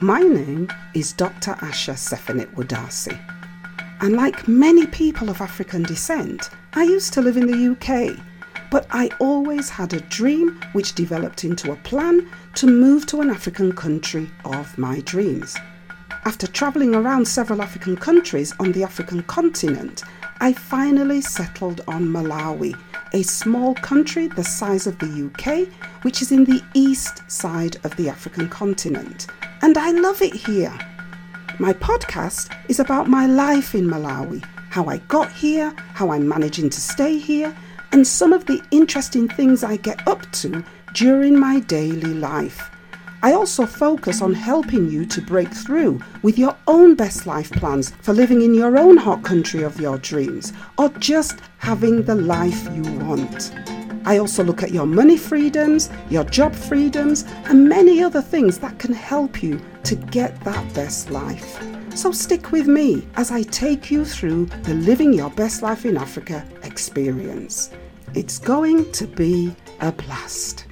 My name is Dr. Asha Sefanit Wadasi. And like many people of African descent, I used to live in the UK, but I always had a dream which developed into a plan to move to an African country of my dreams. After travelling around several African countries on the African continent, I finally settled on Malawi, a small country the size of the UK, which is in the east side of the African continent and I love it here. My podcast is about my life in Malawi, how I got here, how I'm managing to stay here, and some of the interesting things I get up to during my daily life. I also focus on helping you to break through with your own best life plans for living in your own hot country of your dreams or just having the life you want. I also look at your money freedoms, your job freedoms, and many other things that can help you to get that best life. So stick with me as I take you through the Living Your Best Life in Africa experience. It's going to be a blast.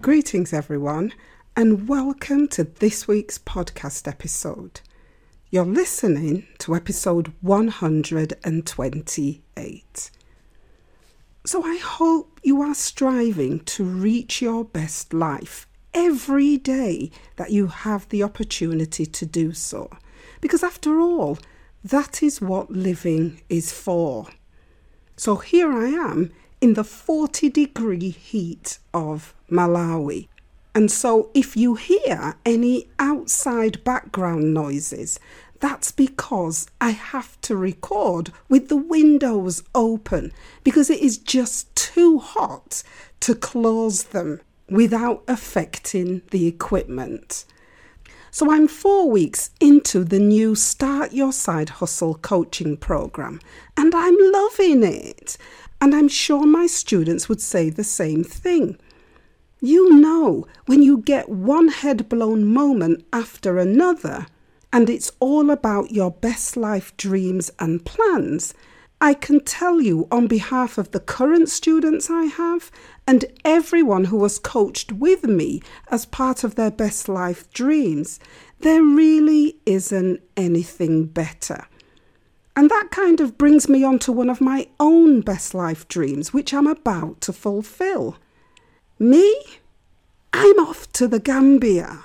Greetings, everyone, and welcome to this week's podcast episode. You're listening to episode 128. So I hope you are striving to reach your best life every day that you have the opportunity to do so. Because after all, that is what living is for. So here I am in the 40 degree heat of Malawi. And so, if you hear any outside background noises, that's because I have to record with the windows open because it is just too hot to close them without affecting the equipment. So I'm four weeks into the new Start Your Side Hustle coaching program and I'm loving it. And I'm sure my students would say the same thing. You know, when you get one head blown moment after another, and it's all about your best life dreams and plans, I can tell you on behalf of the current students I have and everyone who was coached with me as part of their best life dreams, there really isn't anything better. And that kind of brings me on to one of my own best life dreams, which I'm about to fulfill. Me? I'm off to the Gambia.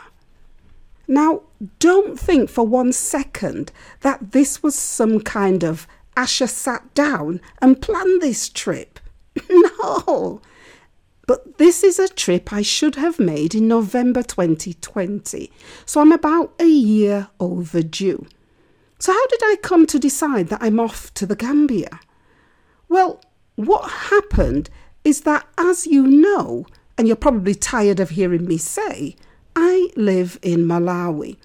Now, don't think for one second that this was some kind of Asha sat down and planned this trip. no. But this is a trip I should have made in November 2020, so I'm about a year overdue. So, how did I come to decide that I'm off to the Gambia? Well, what happened is that, as you know, and you're probably tired of hearing me say, I live in Malawi.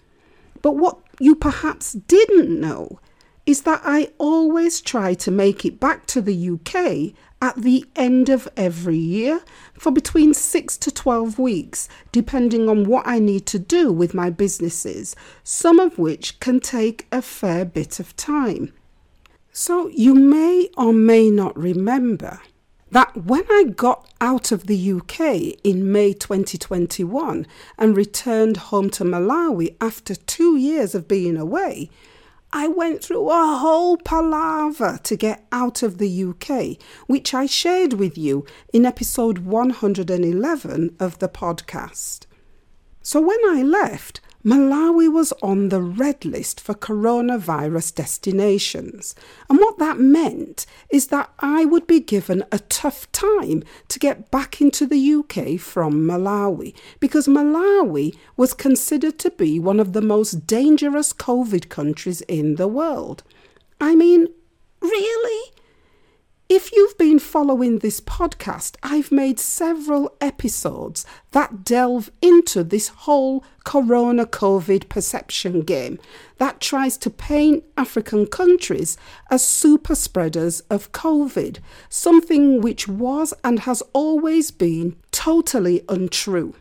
But what you perhaps didn't know is that I always try to make it back to the UK at the end of every year for between 6 to 12 weeks, depending on what I need to do with my businesses, some of which can take a fair bit of time. So you may or may not remember that when I got out of the UK in May 2021 and returned home to Malawi after two years of being away, I went through a whole palaver to get out of the UK, which I shared with you in episode 111 of the podcast. So when I left, Malawi was on the red list for coronavirus destinations. And what that meant is that I would be given a tough time to get back into the UK from Malawi because Malawi was considered to be one of the most dangerous COVID countries in the world. I mean, really? If you've been following this podcast, I've made several episodes that delve into this whole corona COVID perception game that tries to paint African countries as super spreaders of COVID, something which was and has always been totally untrue.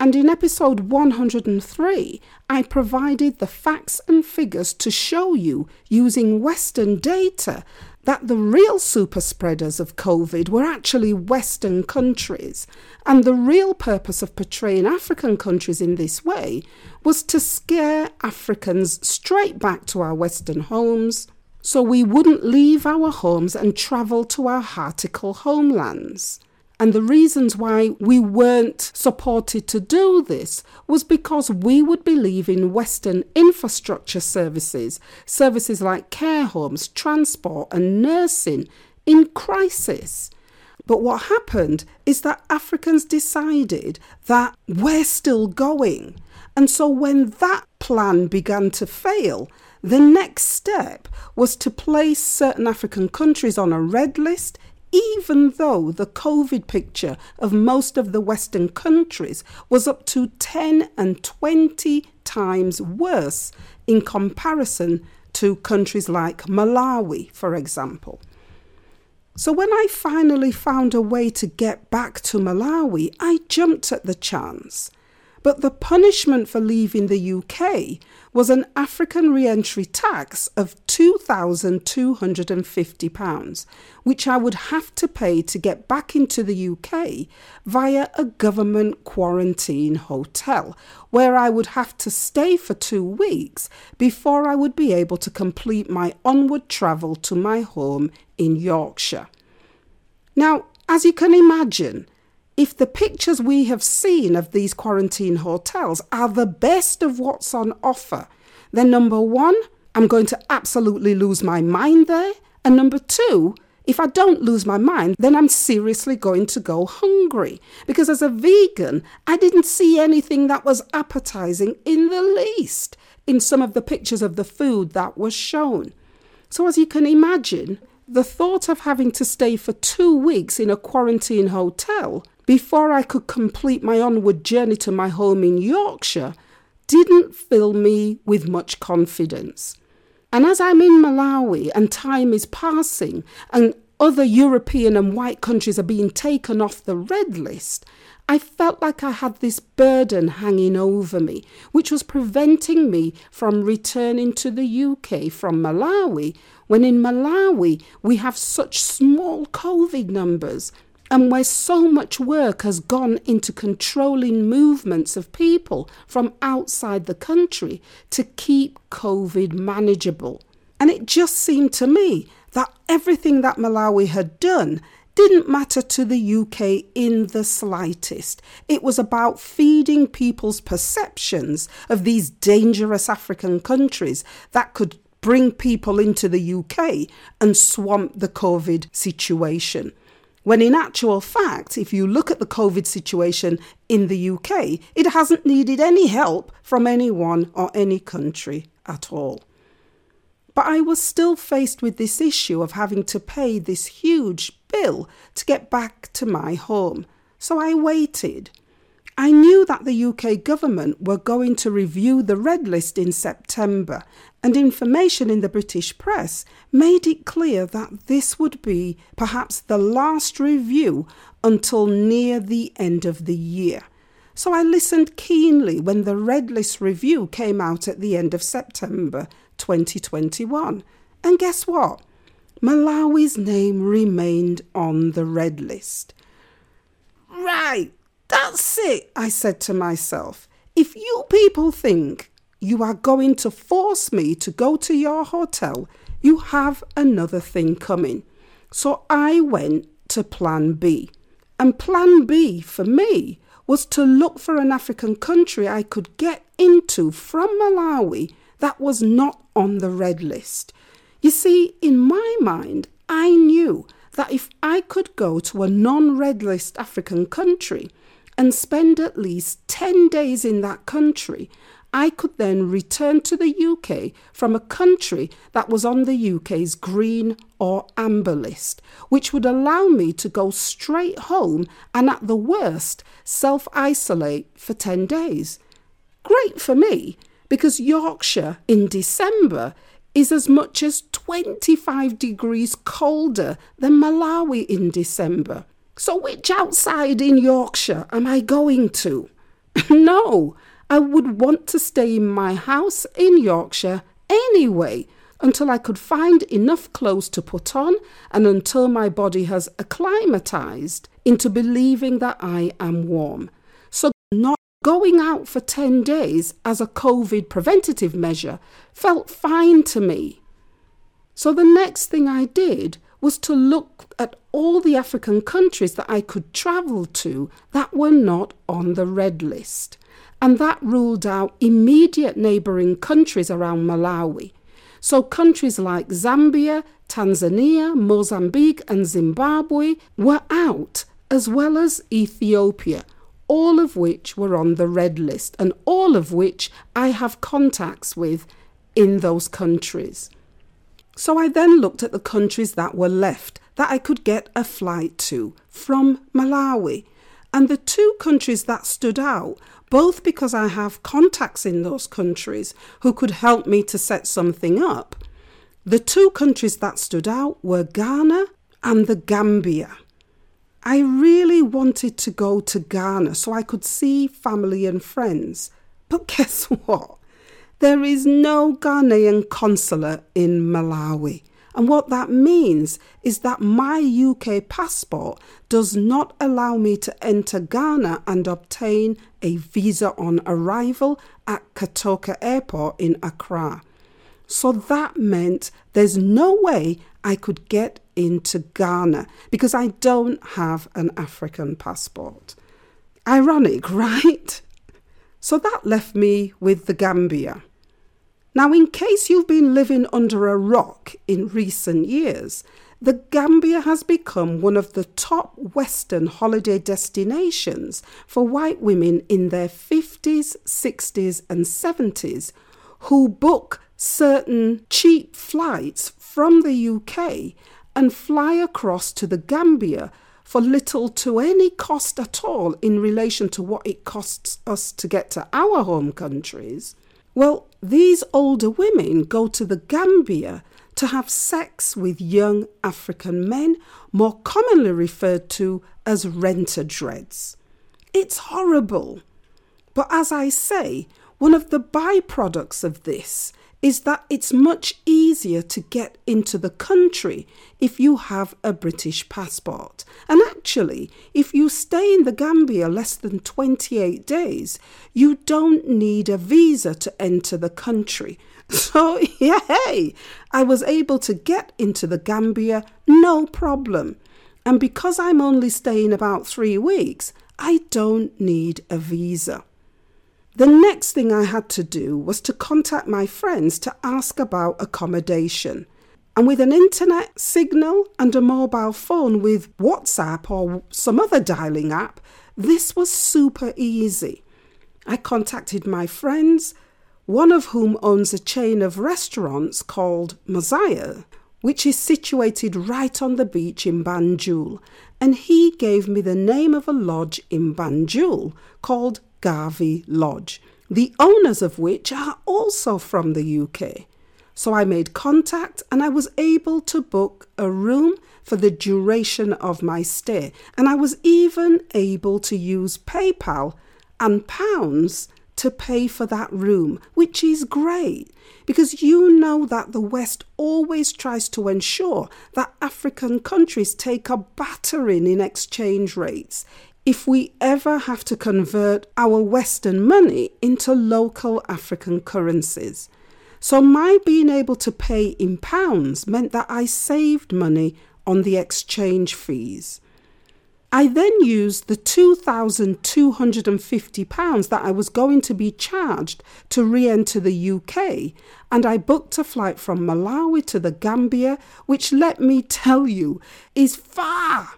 And in episode 103, I provided the facts and figures to show you using Western data that the real super spreaders of COVID were actually Western countries. And the real purpose of portraying African countries in this way was to scare Africans straight back to our Western homes so we wouldn't leave our homes and travel to our Hartical homelands. And the reasons why we weren't supported to do this was because we would believe in Western infrastructure services, services like care homes, transport, and nursing, in crisis. But what happened is that Africans decided that we're still going. And so when that plan began to fail, the next step was to place certain African countries on a red list even though the COVID picture of most of the Western countries was up to 10 and 20 times worse in comparison to countries like Malawi, for example. So, when I finally found a way to get back to Malawi, I jumped at the chance. But the punishment for leaving the UK was an African re entry tax of £2,250, which I would have to pay to get back into the UK via a government quarantine hotel, where I would have to stay for two weeks before I would be able to complete my onward travel to my home in Yorkshire. Now, as you can imagine, if the pictures we have seen of these quarantine hotels are the best of what's on offer, then number one, I'm going to absolutely lose my mind there. And number two, if I don't lose my mind, then I'm seriously going to go hungry. Because as a vegan, I didn't see anything that was appetizing in the least in some of the pictures of the food that was shown. So, as you can imagine, the thought of having to stay for two weeks in a quarantine hotel before I could complete my onward journey to my home in Yorkshire didn't fill me with much confidence. And as I'm in Malawi and time is passing and other European and white countries are being taken off the red list, I felt like I had this burden hanging over me, which was preventing me from returning to the UK from Malawi, when in Malawi we have such small COVID numbers and where so much work has gone into controlling movements of people from outside the country to keep COVID manageable. And it just seemed to me that everything that Malawi had done didn't matter to the UK in the slightest. It was about feeding people's perceptions of these dangerous African countries that could bring people into the UK and swamp the COVID situation. When in actual fact, if you look at the COVID situation in the UK, it hasn't needed any help from anyone or any country at all. But I was still faced with this issue of having to pay this huge bill to get back to my home. So I waited. I knew that the UK government were going to review the red list in September, and information in the British press made it clear that this would be perhaps the last review until near the end of the year. So I listened keenly when the red list review came out at the end of September 2021. And guess what? Malawi's name remained on the red list. Right, that's it, I said to myself. If you people think you are going to force me to go to your hotel, you have another thing coming. So I went to plan B. And plan B for me was to look for an African country I could get into from Malawi that was not on the red list. You see, in my mind, I knew that if I could go to a non red list African country, and spend at least 10 days in that country, I could then return to the UK from a country that was on the UK's green or amber list, which would allow me to go straight home and at the worst self isolate for 10 days. Great for me, because Yorkshire in December is as much as 25 degrees colder than Malawi in December. So, which outside in Yorkshire am I going to? no, I would want to stay in my house in Yorkshire anyway until I could find enough clothes to put on and until my body has acclimatized into believing that I am warm. So, not going out for 10 days as a COVID preventative measure felt fine to me. So, the next thing I did was to look at all the African countries that I could travel to that were not on the red list. And that ruled out immediate neighbouring countries around Malawi. So countries like Zambia, Tanzania, Mozambique, and Zimbabwe were out, as well as Ethiopia, all of which were on the red list, and all of which I have contacts with in those countries. So I then looked at the countries that were left that I could get a flight to from Malawi. And the two countries that stood out, both because I have contacts in those countries who could help me to set something up, the two countries that stood out were Ghana and the Gambia. I really wanted to go to Ghana so I could see family and friends. But guess what? There is no Ghanaian consulate in Malawi. And what that means is that my UK passport does not allow me to enter Ghana and obtain a visa on arrival at Kotoka Airport in Accra. So that meant there's no way I could get into Ghana because I don't have an African passport. Ironic, right? So that left me with the Gambia. Now, in case you've been living under a rock in recent years, the Gambia has become one of the top Western holiday destinations for white women in their 50s, 60s, and 70s who book certain cheap flights from the UK and fly across to the Gambia for little to any cost at all in relation to what it costs us to get to our home countries. Well, these older women go to the Gambia to have sex with young African men, more commonly referred to as rent-a-dreads. It's horrible. But as I say, one of the byproducts of this is that it's much easier to get into the country if you have a British passport. And actually, if you stay in the Gambia less than 28 days, you don't need a visa to enter the country. So, yay! I was able to get into the Gambia no problem. And because I'm only staying about three weeks, I don't need a visa. The next thing I had to do was to contact my friends to ask about accommodation. And with an internet signal and a mobile phone with WhatsApp or some other dialing app, this was super easy. I contacted my friends, one of whom owns a chain of restaurants called Mosiah, which is situated right on the beach in Banjul, and he gave me the name of a lodge in Banjul called Garvey Lodge, the owners of which are also from the UK. So I made contact and I was able to book a room for the duration of my stay. And I was even able to use PayPal and pounds to pay for that room, which is great because you know that the West always tries to ensure that African countries take a battering in exchange rates if we ever have to convert our Western money into local African currencies. So, my being able to pay in pounds meant that I saved money on the exchange fees. I then used the £2,250 that I was going to be charged to re enter the UK, and I booked a flight from Malawi to the Gambia, which, let me tell you, is far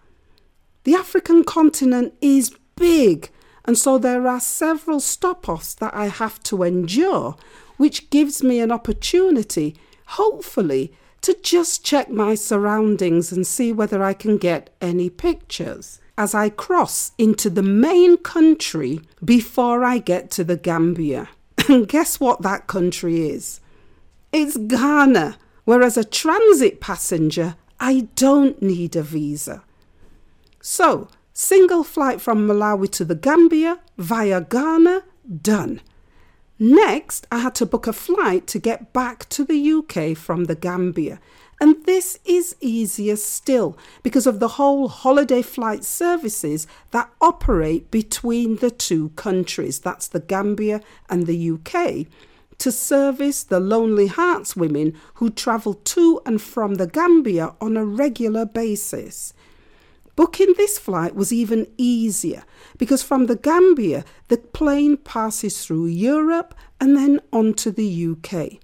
the African continent is big, and so there are several stop offs that I have to endure, which gives me an opportunity, hopefully, to just check my surroundings and see whether I can get any pictures as I cross into the main country before I get to the Gambia. And guess what that country is? It's Ghana, whereas a transit passenger, I don't need a visa. So, Single flight from Malawi to the Gambia via Ghana, done. Next, I had to book a flight to get back to the UK from the Gambia. And this is easier still because of the whole holiday flight services that operate between the two countries that's the Gambia and the UK to service the Lonely Hearts women who travel to and from the Gambia on a regular basis. Booking this flight was even easier because from the Gambia, the plane passes through Europe and then on to the UK.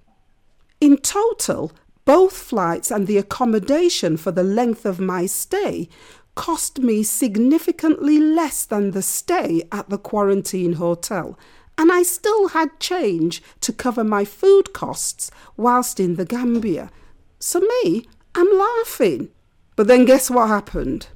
In total, both flights and the accommodation for the length of my stay cost me significantly less than the stay at the quarantine hotel, and I still had change to cover my food costs whilst in the Gambia. So, me, I'm laughing. But then guess what happened?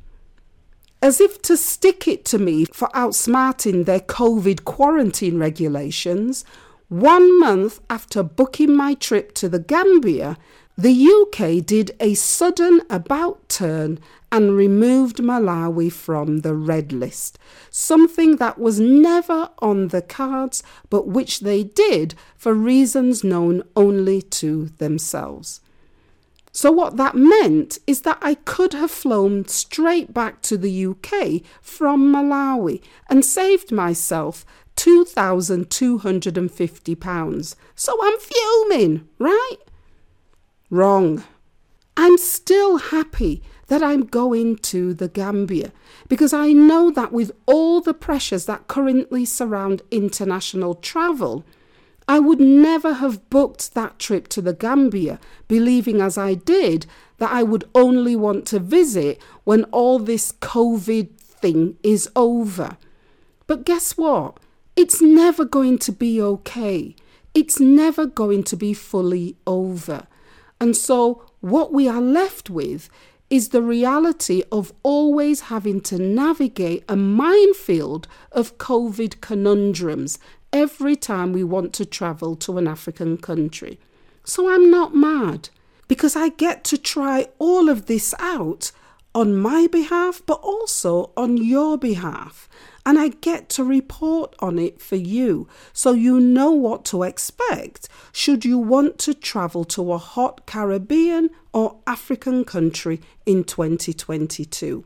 As if to stick it to me for outsmarting their COVID quarantine regulations, one month after booking my trip to the Gambia, the UK did a sudden about turn and removed Malawi from the red list, something that was never on the cards, but which they did for reasons known only to themselves. So, what that meant is that I could have flown straight back to the UK from Malawi and saved myself £2,250. So I'm fuming, right? Wrong. I'm still happy that I'm going to the Gambia because I know that with all the pressures that currently surround international travel, I would never have booked that trip to the Gambia, believing as I did that I would only want to visit when all this COVID thing is over. But guess what? It's never going to be okay. It's never going to be fully over. And so, what we are left with is the reality of always having to navigate a minefield of COVID conundrums every time we want to travel to an African country. So I'm not mad because I get to try all of this out on my behalf, but also on your behalf. And I get to report on it for you so you know what to expect should you want to travel to a hot Caribbean or African country in 2022.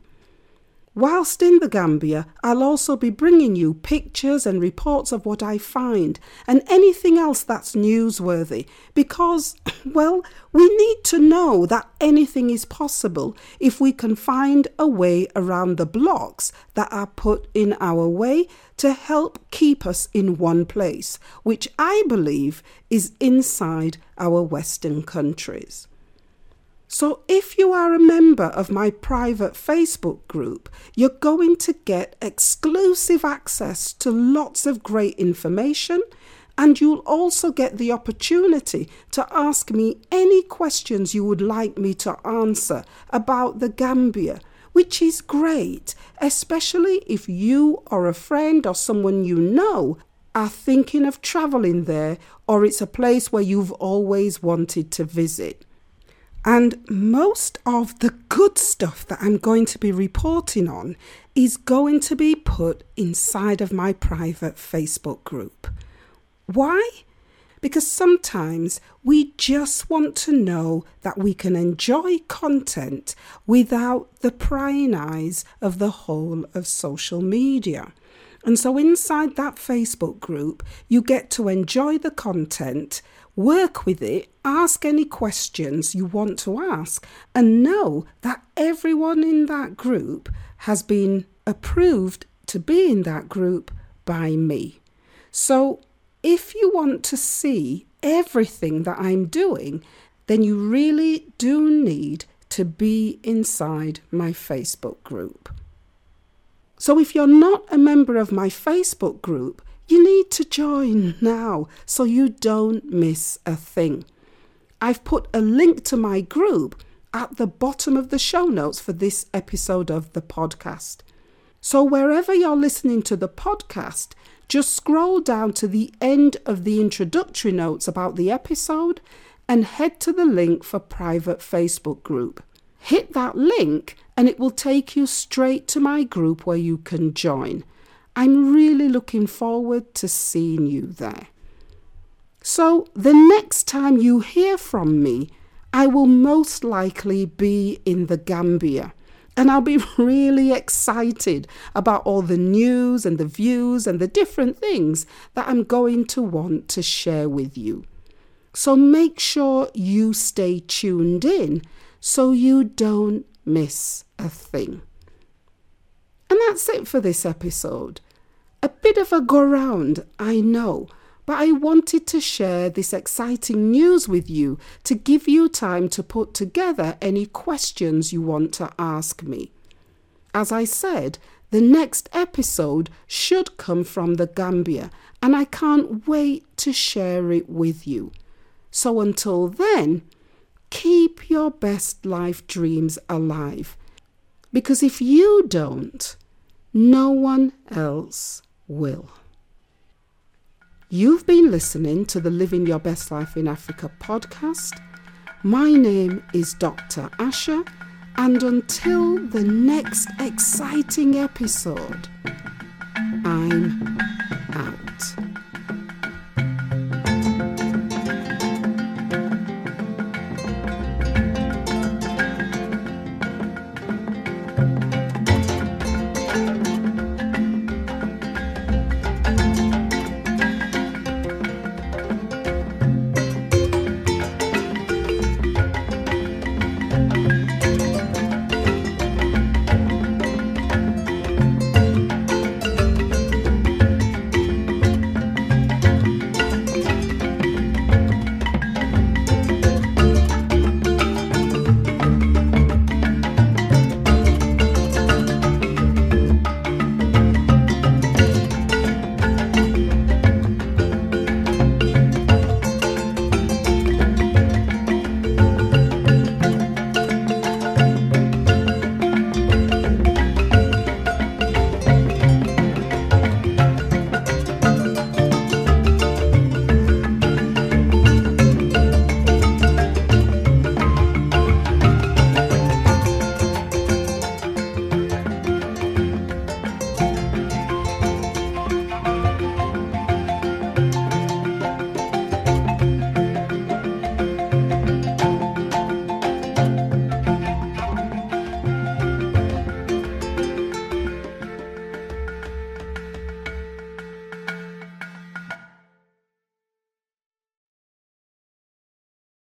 Whilst in the Gambia, I'll also be bringing you pictures and reports of what I find and anything else that's newsworthy because, well, we need to know that anything is possible if we can find a way around the blocks that are put in our way to help keep us in one place, which I believe is inside our Western countries. So, if you are a member of my private Facebook group, you're going to get exclusive access to lots of great information, and you'll also get the opportunity to ask me any questions you would like me to answer about the Gambia, which is great, especially if you or a friend or someone you know are thinking of traveling there or it's a place where you've always wanted to visit. And most of the good stuff that I'm going to be reporting on is going to be put inside of my private Facebook group. Why? Because sometimes we just want to know that we can enjoy content without the prying eyes of the whole of social media. And so, inside that Facebook group, you get to enjoy the content Work with it, ask any questions you want to ask, and know that everyone in that group has been approved to be in that group by me. So, if you want to see everything that I'm doing, then you really do need to be inside my Facebook group. So, if you're not a member of my Facebook group, you need to join now so you don't miss a thing. I've put a link to my group at the bottom of the show notes for this episode of the podcast. So, wherever you're listening to the podcast, just scroll down to the end of the introductory notes about the episode and head to the link for private Facebook group. Hit that link and it will take you straight to my group where you can join. I'm really looking forward to seeing you there. So, the next time you hear from me, I will most likely be in the Gambia. And I'll be really excited about all the news and the views and the different things that I'm going to want to share with you. So make sure you stay tuned in so you don't miss a thing. And that's it for this episode. A bit of a go round, I know, but I wanted to share this exciting news with you to give you time to put together any questions you want to ask me. As I said, the next episode should come from the Gambia, and I can't wait to share it with you. So until then, keep your best life dreams alive. Because if you don't, no one else will. You've been listening to the Living Your Best Life in Africa podcast. My name is Dr. Asha, and until the next exciting episode, I'm